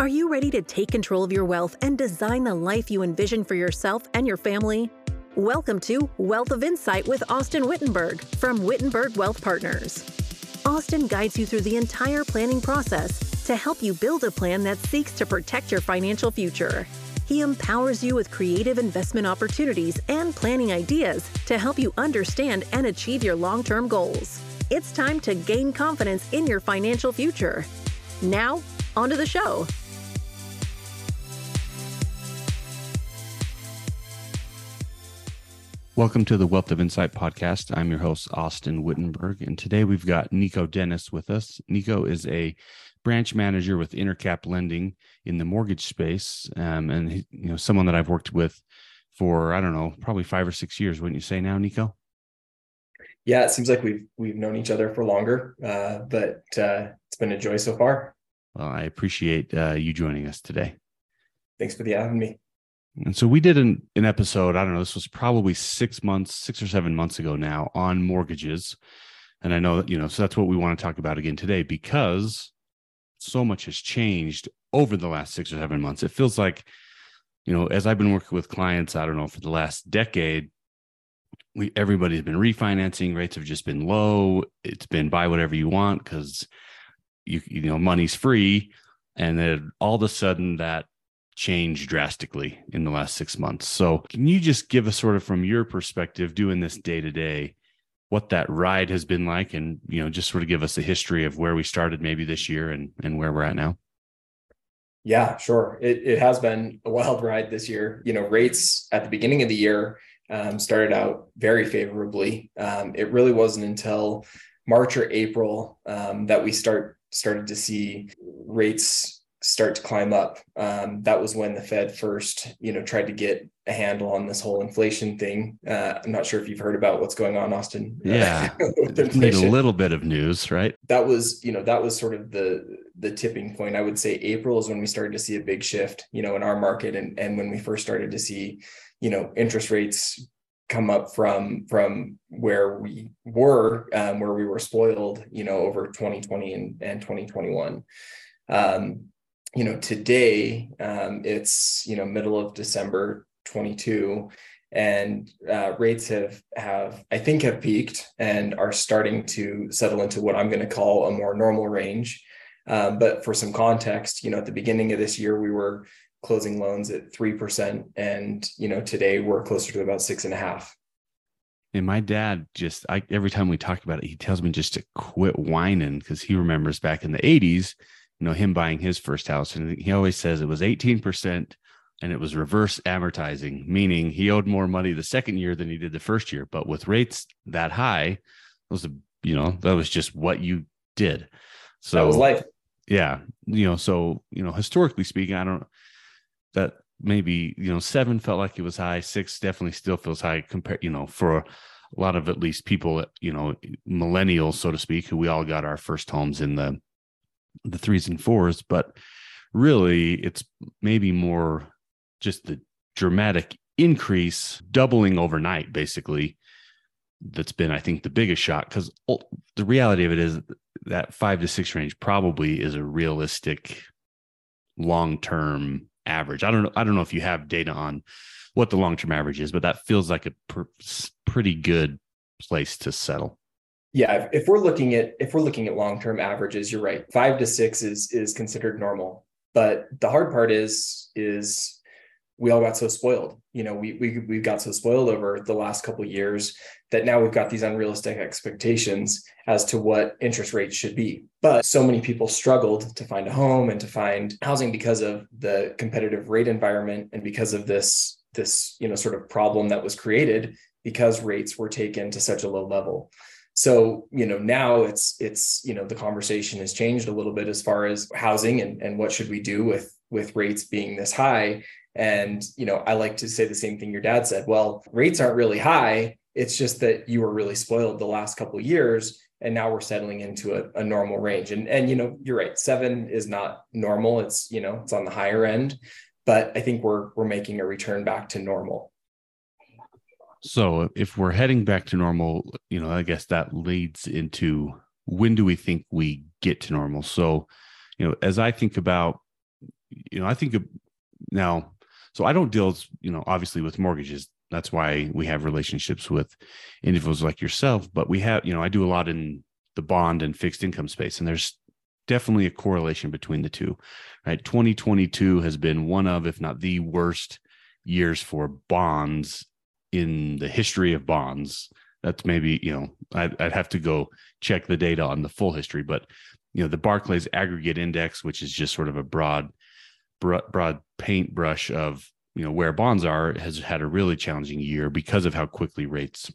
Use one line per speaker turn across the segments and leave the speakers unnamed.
Are you ready to take control of your wealth and design the life you envision for yourself and your family? Welcome to Wealth of Insight with Austyn Whittenburg from Whittenburg Wealth Partners. Austyn guides you through the entire planning process to help you build a plan that seeks to protect your financial future. He empowers you with creative investment opportunities and planning ideas to help you understand and achieve your long term goals. It's time to gain confidence in your financial future. Now, onto the show.
Welcome to the Wealth of Insight podcast. I'm your host, Austyn Whittenburg, and today we've got Nikko Denis with us. Nikko is a branch manager with Intercap Lending in the mortgage space, um, and he, you know someone that I've worked with for I don't know, probably five or six years. Wouldn't you say now, Nikko?
Yeah, it seems like we've we've known each other for longer, uh, but uh, it's been a joy so far.
Well, I appreciate uh, you joining us today.
Thanks for the having me.
And so we did an, an episode, I don't know, this was probably six months, six or seven months ago now on mortgages. And I know that, you know, so that's what we want to talk about again today because so much has changed over the last six or seven months. It feels like, you know, as I've been working with clients, I don't know, for the last decade, we everybody's been refinancing, rates have just been low. It's been buy whatever you want because you you know money's free. And then all of a sudden that changed drastically in the last six months. So, can you just give us sort of from your perspective, doing this day to day, what that ride has been like, and you know, just sort of give us a history of where we started maybe this year and and where we're at now?
Yeah, sure. It it has been a wild ride this year. You know, rates at the beginning of the year um, started out very favorably. Um, it really wasn't until March or April um, that we start started to see rates start to climb up. Um, that was when the Fed first, you know, tried to get a handle on this whole inflation thing. Uh, I'm not sure if you've heard about what's going on, Austyn.
Yeah, need a little bit of news, right?
That was, you know, that was sort of the the tipping point. I would say April is when we started to see a big shift, you know, in our market, and and when we first started to see, you know, interest rates come up from from where we were, um, where we were spoiled, you know, over 2020 and, and 2021. Um, you know, today um, it's you know middle of December 22, and uh, rates have have I think have peaked and are starting to settle into what I'm going to call a more normal range. Um, but for some context, you know, at the beginning of this year, we were closing loans at three percent, and you know, today we're closer to about six and a half.
And my dad just, I, every time we talk about it, he tells me just to quit whining because he remembers back in the 80s you know him buying his first house. And he always says it was 18% and it was reverse amortizing meaning he owed more money the second year than he did the first year. But with rates that high it was a you know that was just what you did. So
that was life.
yeah you know so you know historically speaking i don't that maybe you know seven felt like it was high six definitely still feels high compared you know for a lot of at least people you know millennials so to speak who we all got our first homes in the the threes and fours, but really it's maybe more just the dramatic increase doubling overnight, basically. That's been, I think, the biggest shock because the reality of it is that five to six range probably is a realistic long term average. I don't know. I don't know if you have data on what the long term average is, but that feels like a pr- pretty good place to settle
yeah if we're looking at if we're looking at long-term averages you're right. Five to six is is considered normal. But the hard part is is we all got so spoiled. You know we we we got so spoiled over the last couple years that now we've got these unrealistic expectations as to what interest rates should be. But so many people struggled to find a home and to find housing because of the competitive rate environment and because of this this you know sort of problem that was created because rates were taken to such a low level so you know now it's it's you know the conversation has changed a little bit as far as housing and, and what should we do with with rates being this high. And you know i like to say the same thing your dad said. Well rates aren't really high. It's just that you were really spoiled the last couple of years and now we're settling into a, a normal range. And and you know you're right. Seven is not normal. It's you know it's on the higher end. But i think we're we're making a return back to normal
so if we're heading back to normal, you know, I guess that leads into when do we think we get to normal? So, you know, as I think about you know, I think now, so I don't deal, you know, obviously with mortgages. That's why we have relationships with individuals like yourself. But we have, you know, I do a lot in the bond and fixed income space, and there's definitely a correlation between the two. Right, 2022 has been one of, if not the worst years for bonds in the history of bonds. That's maybe you know I'd, I'd have to go check the data on the full history, but you know the Barclays Aggregate Index, which is just sort of a broad broad paintbrush of you know where bonds are has had a really challenging year because of how quickly rates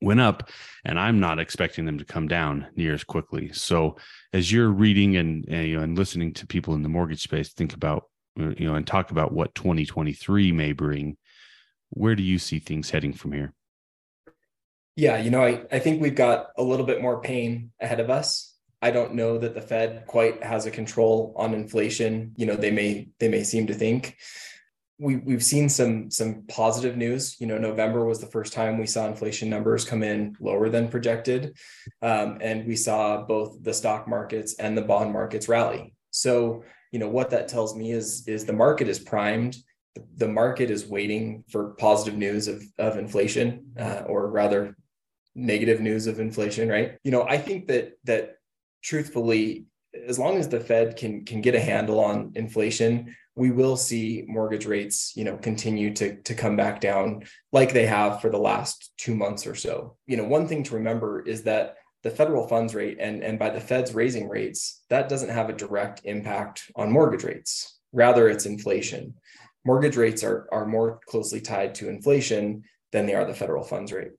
went up and i'm not expecting them to come down near as quickly so as you're reading and, and you know and listening to people in the mortgage space think about you know and talk about what 2023 may bring where do you see things heading from here
yeah you know i, I think we've got a little bit more pain ahead of us I don't know that the Fed quite has a control on inflation. You know, they may they may seem to think. We we've seen some some positive news. You know, November was the first time we saw inflation numbers come in lower than projected, um, and we saw both the stock markets and the bond markets rally. So, you know, what that tells me is is the market is primed. The market is waiting for positive news of of inflation, uh, or rather, negative news of inflation. Right? You know, I think that that truthfully, as long as the Fed can can get a handle on inflation, we will see mortgage rates, you know, continue to to come back down like they have for the last two months or so. You know, one thing to remember is that the federal funds rate and and by the Fed's raising rates, that doesn't have a direct impact on mortgage rates. Rather, it's inflation. Mortgage rates are are more closely tied to inflation than they are the federal funds rate.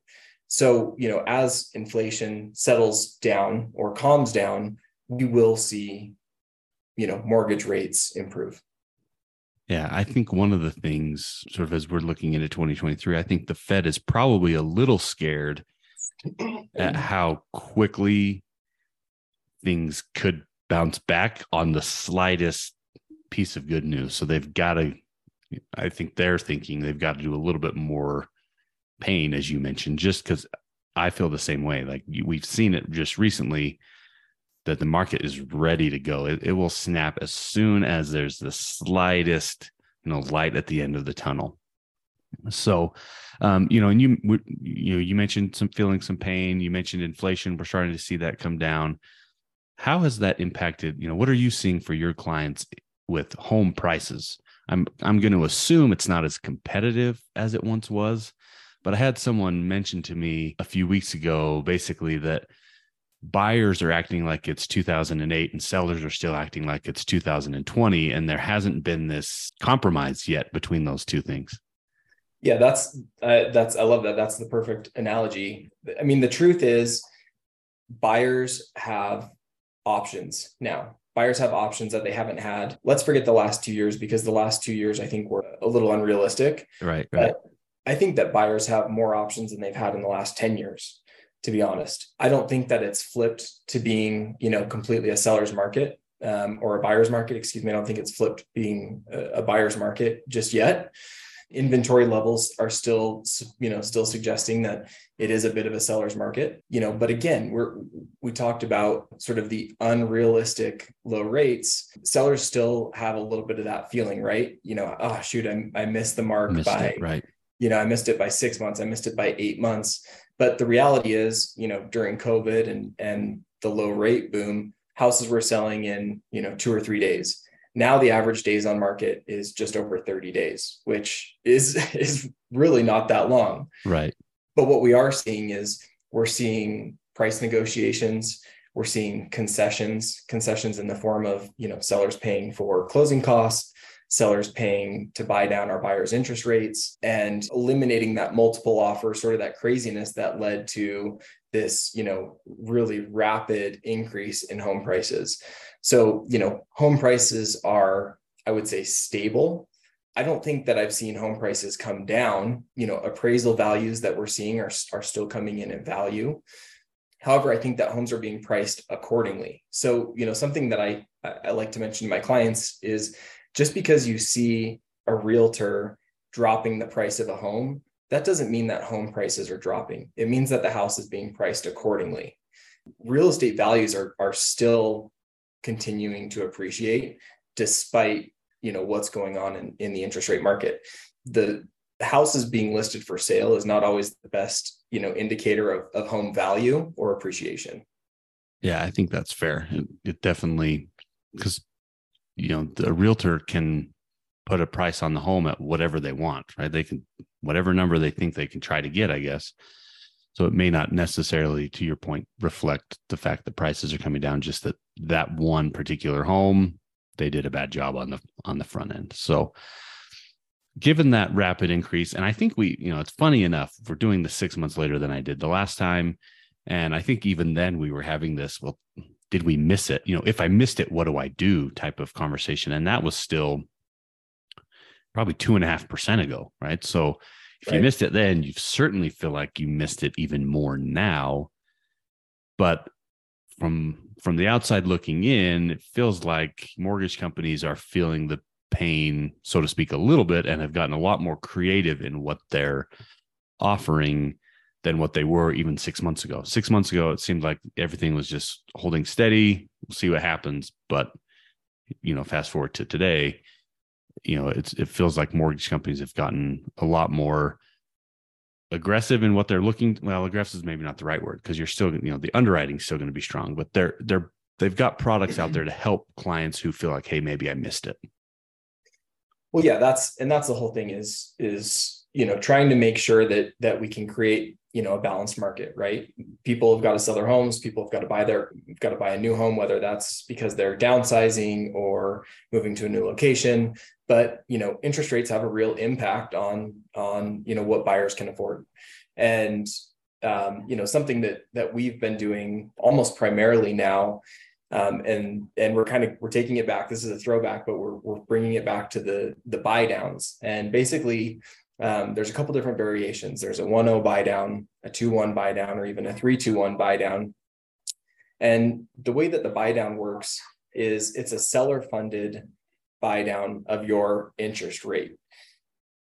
So, you know, as inflation settles down or calms down, we will see, you know, mortgage rates improve.
Yeah, I think one of the things, sort of as we're looking into 2023, I think the Fed is probably a little scared at how quickly things could bounce back on the slightest piece of good news. So they've got to, I think they're thinking they've got to do a little bit more pain, as you mentioned, just because I feel the same way. Like we've seen it just recently that the market is ready to go. It, it will snap as soon as there's the slightest, you know, light at the end of the tunnel. So, um, you know, and you you know you mentioned some feeling some pain. You mentioned inflation. We're starting to see that come down. How has that impacted? You know, what are you seeing for your clients with home prices? I'm I'm going to assume it's not as competitive as it once was. But I had someone mention to me a few weeks ago basically that buyers are acting like it's 2008 and sellers are still acting like it's 2020 and there hasn't been this compromise yet between those two things.
Yeah that's uh, that's i love that. That's the perfect analogy. I mean the truth is buyers have options now buyers have options that they haven't had let's forget the last two years because the last two years i think were a little unrealistic
right right
but I think that buyers have more options than they've had in the last 10 years, to be honest. I don't think that it's flipped to being, you know, completely a seller's market um, or a buyer's market. Excuse me. I don't think it's flipped being a, a buyer's market just yet. Inventory levels are still, you know, still suggesting that it is a bit of a seller's market, you know. But again, we're we talked about sort of the unrealistic low rates. Sellers still have a little bit of that feeling, right? You know, oh shoot, I, I missed the mark missed by
it, right
you know, I missed it by six months, I missed it by eight months. But the reality is, you know, during COVID and and the low rate boom, houses were selling in, you know, two or three days. Now the average days on market is just over 30 days, which is is really not that long.
Right.
But what we are seeing is we're seeing price negotiations, we're seeing concessions, concessions in the form of, you know, sellers paying for closing costs, sellers paying to buy down our buyers' interest rates and eliminating that multiple offer, sort of that craziness that led to this, you know, really rapid increase in home prices. So, you know, home prices are, I would say, stable. I don't think that I've seen home prices come down. You know, appraisal values that we're seeing are, are still coming in at value. However, I think that homes are being priced accordingly. So, you know, something that I, I like to mention to my clients is just because you see a realtor dropping the price of a home, that doesn't mean that home prices are dropping. It means that the house is being priced accordingly. Real estate values are, are still continuing to appreciate despite you know what's going on in, in the interest rate market. The houses being listed for sale is not always the best you know indicator of, of home value or appreciation.
Yeah i think that's fair. It, it definitely because you know the realtor can put a price on the home at whatever they want right? They can whatever number they think they can try to get i guess so it may not necessarily to your point reflect the fact that prices are coming down just that that one particular home they did a bad job on the on the front end so given that rapid increase, and I think we, you know, it's funny enough, we're doing this six months later than I did the last time. And I think even then we were having this, well, did we miss it? You know, if I missed it, what do I do type of conversation. And that was still probably two and a half percent ago, right? So if right. you missed it then, you certainly feel like you missed it even more now. But from from the outside looking in, it feels like mortgage companies are feeling the pain, so to speak, a little bit and have gotten a lot more creative in what they're offering than what they were even six months ago. Six months ago, it seemed like everything was just holding steady. We'll see what happens. But you know, fast forward to today, you know, it's it feels like mortgage companies have gotten a lot more aggressive in what they're looking. Well, aggressive is maybe not the right word because you're still, you know, the underwriting is still going to be strong, but they're they're they've got products out there to help clients who feel like, hey, maybe I missed it
well yeah that's and that's the whole thing is is you know trying to make sure that that we can create you know a balanced market right people have got to sell their homes people have got to buy their got to buy a new home whether that's because they're downsizing or moving to a new location but you know interest rates have a real impact on on you know what buyers can afford and um, you know something that that we've been doing almost primarily now um, and and we're kind of we're taking it back. This is a throwback, but we're we're bringing it back to the the buy downs. And basically, um, there's a couple different variations. There's a 1-0 buy down, a 2-1 buy down, or even a 3-2-1 buy down. And the way that the buy down works is it's a seller funded buy down of your interest rate.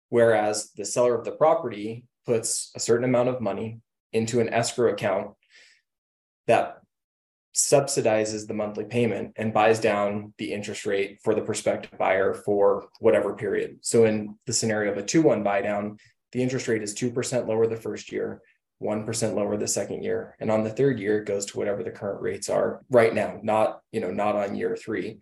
Whereas the seller of the property puts a certain amount of money into an escrow account that subsidizes the monthly payment and buys down the interest rate for the prospective buyer for whatever period. So in the scenario of a 2-1 buy down, the interest rate is 2% lower the first year, 1% lower the second year, and on the third year it goes to whatever the current rates are right now, not, you know, not on year 3.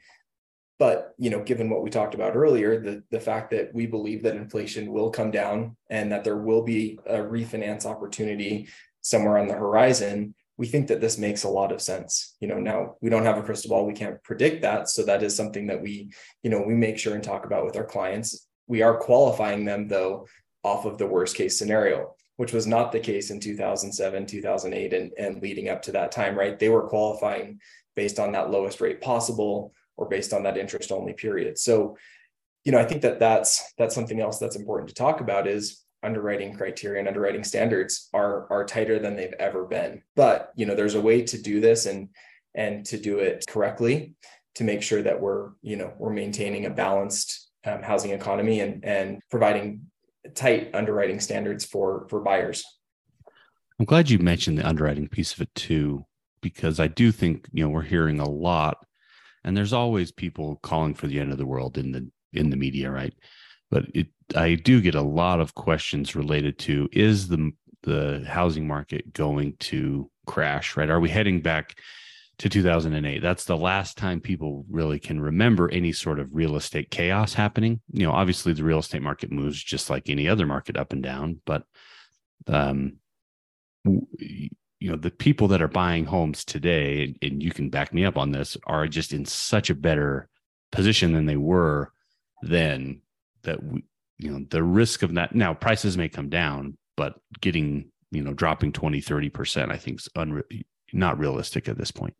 But, you know, given what we talked about earlier, the the fact that we believe that inflation will come down and that there will be a refinance opportunity somewhere on the horizon, we think that this makes a lot of sense. You know now we don't have a crystal ball we can't predict that. So that is something that we you know we make sure and talk about with our clients. We are qualifying them though off of the worst case scenario which was not the case in 2007 2008 and, and leading up to that time right? They were qualifying based on that lowest rate possible or based on that interest only period. So you know i think that that's that's something else that's important to talk about is underwriting criteria and underwriting standards are are tighter than they've ever been. But you know there's a way to do this and and to do it correctly to make sure that we're you know we're maintaining a balanced um, housing economy and and providing tight underwriting standards for for buyers.
I'm glad you mentioned the underwriting piece of it too because i do think you know we're hearing a lot and there's always people calling for the end of the world in the in the media right but it I do get a lot of questions related to is the the housing market going to crash, right? Are we heading back to 2008? That's the last time people really can remember any sort of real estate chaos happening. You know, obviously the real estate market moves just like any other market up and down, but um you know, the people that are buying homes today and you can back me up on this are just in such a better position than they were then that we, you know the risk of that now prices may come down but getting you know dropping 20 30% i think is unre- not realistic at this point.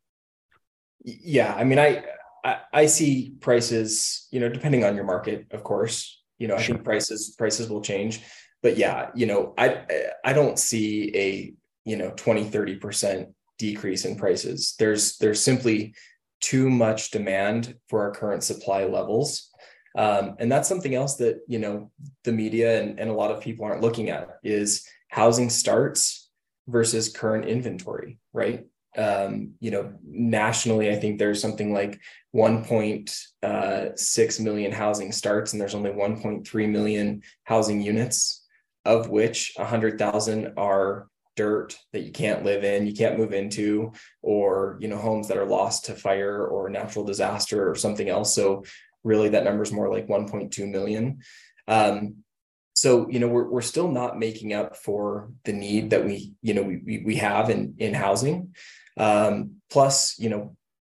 Yeah i mean I, I i see prices you know depending on your market of course you know i think prices prices will change. But yeah you know i i don't see a you know 20 30% decrease in prices. There's there's simply too much demand for our current supply levels um, and that's something else that you know the media and, and a lot of people aren't looking at is housing starts versus current inventory, right? um, you know, nationally, I think there's something like 1.6 million housing starts, and there's only 1.3 million housing units, of which 100,000 are dirt that you can't live in, you can't move into, or you know, homes that are lost to fire or natural disaster or something else. So really, that number is more like 1.2 million. Um, so you know we're, we're still not making up for the need that we you know we, we have in in housing. Um, plus you know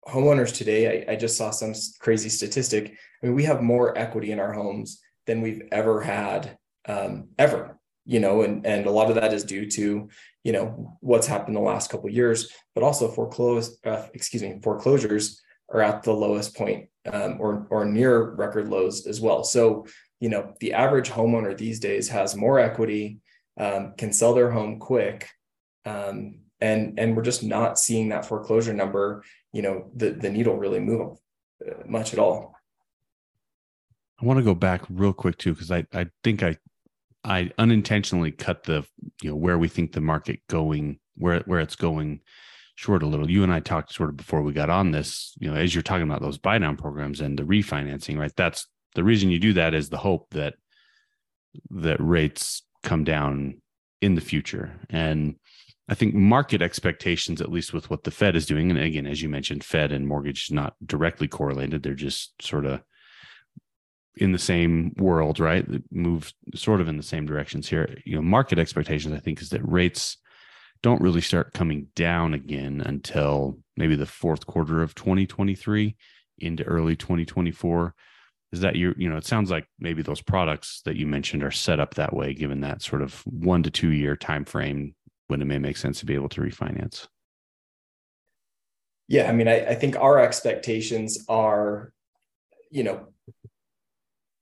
homeowners today I, I just saw some crazy statistic. I mean we have more equity in our homes than we've ever had um, ever you know and and a lot of that is due to you know what's happened the last couple years but also foreclose uh, excuse me foreclosures are at the lowest point um, or or near record lows as well. So you know the average homeowner these days has more equity um, can sell their home quick um, and and we're just not seeing that foreclosure number you know the the needle really move uh, much at all.
I want to go back real quick too because i i think i i unintentionally cut the you know where we think the market going where where it's going short a little. You and i talked sort of before we got on this you know as you're talking about those buy down programs and the refinancing right? That's the reason you do that is the hope that that rates come down in the future. And i think market expectations at least with what the fed is doing and again as you mentioned fed and mortgage not directly correlated. They're just sort of in the same world right? Move sort of in the same directions here. You know market expectations i think is that rates don't really start coming down again until maybe the fourth quarter of 2023 into early 2024 is that you you know it sounds like maybe those products that you mentioned are set up that way given that sort of one to two year time frame when it may make sense to be able to refinance.
Yeah i mean i, I think our expectations are you know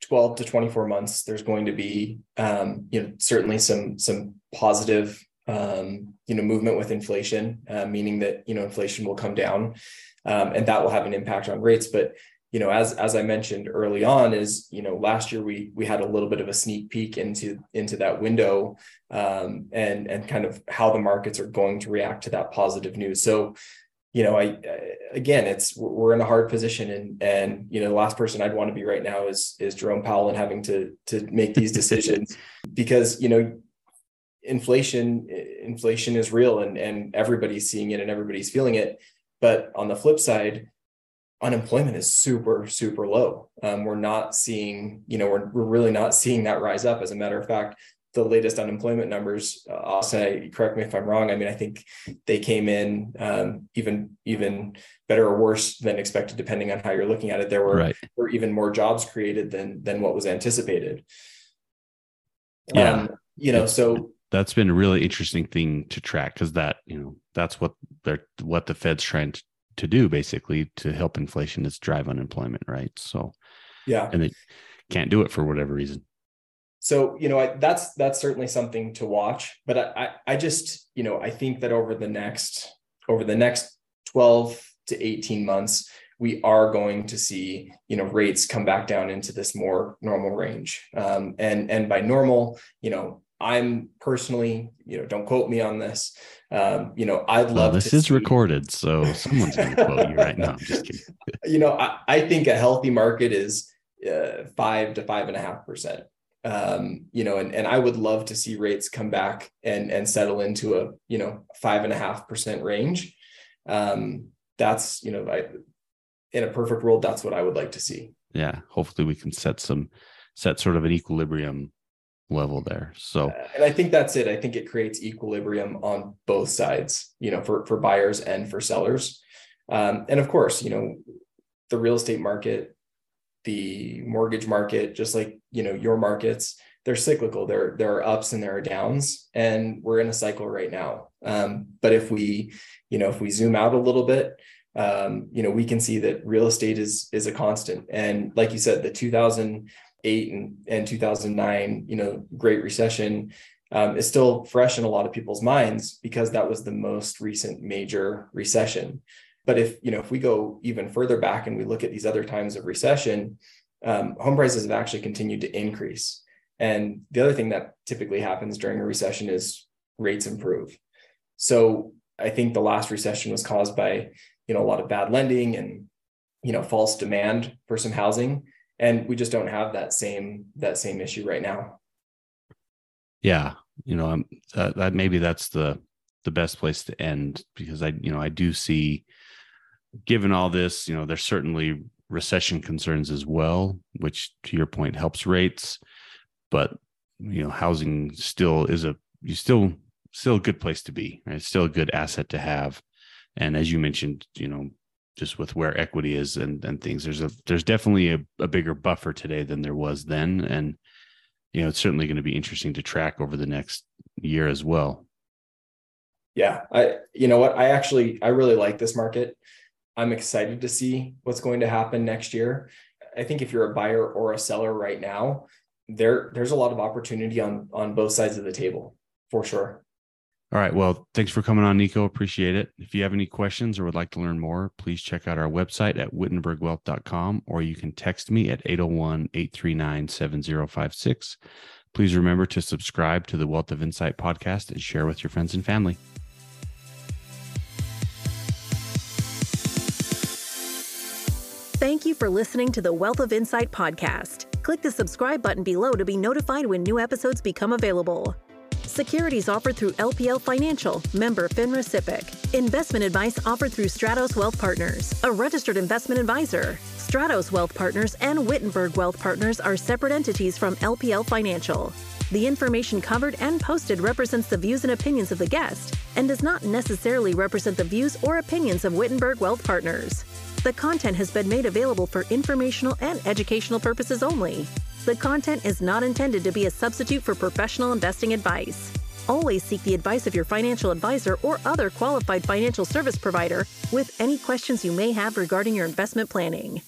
12 to 24 months there's going to be um, you know certainly some some positive um, you know movement with inflation uh, meaning that you know inflation will come down um, and that will have an impact on rates but you know, as as I mentioned early on, is you know last year we we had a little bit of a sneak peek into into that window, um, and and kind of how the markets are going to react to that positive news. So, you know, I again, it's we're in a hard position, and and you know, the last person I'd want to be right now is is Jerome Powell and having to to make these decisions because you know inflation inflation is real and and everybody's seeing it and everybody's feeling it. But on the flip side unemployment is super super low. Um, we're not seeing you know we're, we're really not seeing that rise up. As a matter of fact the latest unemployment numbers uh, i'll say correct me if i'm wrong i mean i think they came in um, even even better or worse than expected depending on how you're looking at it. There were, right. were even more jobs created than than what was anticipated.
Yeah. Um,
you know so
that's been a really interesting thing to track because that you know that's what they're what the fed's trying to to do basically to help inflation is drive unemployment, right? So
yeah,
and they can't do it for whatever reason.
So you know I, that's that's certainly something to watch, but I, I I just you know I think that over the next over the next twelve to eighteen months we are going to see you know rates come back down into this more normal range um, and and by normal you know i'm personally you know don't quote me on this um, you know, I'd love.
this is see, recorded, so someone's going to quote you right now. I'm just kidding.
You know, I, I think a healthy market is uh, five to five and a half percent. Um, you know, and, and I would love to see rates come back and and settle into a you know five and a half percent range. Um, that's you know, I, in a perfect world, that's what I would like to see.
Yeah, hopefully we can set some set sort of an equilibrium level there. So,
and I think that's it. I think it creates equilibrium on both sides, you know, for for buyers and for sellers. Um, and of course, you know, the real estate market, the mortgage market, just like you know your markets, they're cyclical. There there are ups and there are downs, and we're in a cycle right now. Um, but if we, you know, if we zoom out a little bit, um, you know, we can see that real estate is is a constant. And like you said, the 2000 2008 and, and 2009, you know, Great Recession um, is still fresh in a lot of people's minds because that was the most recent major recession. But if you know, if we go even further back and we look at these other times of recession, um, home prices have actually continued to increase. And the other thing that typically happens during a recession is rates improve. So I think the last recession was caused by, you know, a lot of bad lending and, you know, false demand for some housing. And we just don't have that same that same issue right now.
Yeah, you know, that, that maybe that's the the best place to end because I, you know, I do see, given all this, you know, there's certainly recession concerns as well, which to your point helps rates, but you know, housing still is a you still still a good place to be. Right? It's still a good asset to have, and as you mentioned, you know, just with where equity is and and things, there's a there's definitely a, a bigger buffer today than there was then, and you know, it's certainly going to be interesting to track over the next year as well.
Yeah, I you know what I actually I really like this market. I'm excited to see what's going to happen next year. I think if you're a buyer or a seller right now, there there's a lot of opportunity on on both sides of the table for sure.
All right. Well, thanks for coming on, Nikko. Appreciate it. If you have any questions or would like to learn more, please check out our website at whittenburgwealth.com or you can text me at 801 839 7056. Please remember to subscribe to the Wealth of Insight podcast and share with your friends and family.
Thank you for listening to the Wealth of Insight podcast. Click the subscribe button below to be notified when new episodes become available. Securities offered through LPL Financial, member FINRA SIPC. Investment advice offered through Stratos Wealth Partners, a registered investment advisor. Stratos Wealth Partners and Whittenburg Wealth Partners are separate entities from LPL Financial. The information covered and posted represents the views and opinions of the guest and does not necessarily represent the views or opinions of Whittenburg Wealth Partners. The content has been made available for informational and educational purposes only. The content is not intended to be a substitute for professional investing advice. Always seek the advice of your financial advisor or other qualified financial service provider with any questions you may have regarding your investment planning.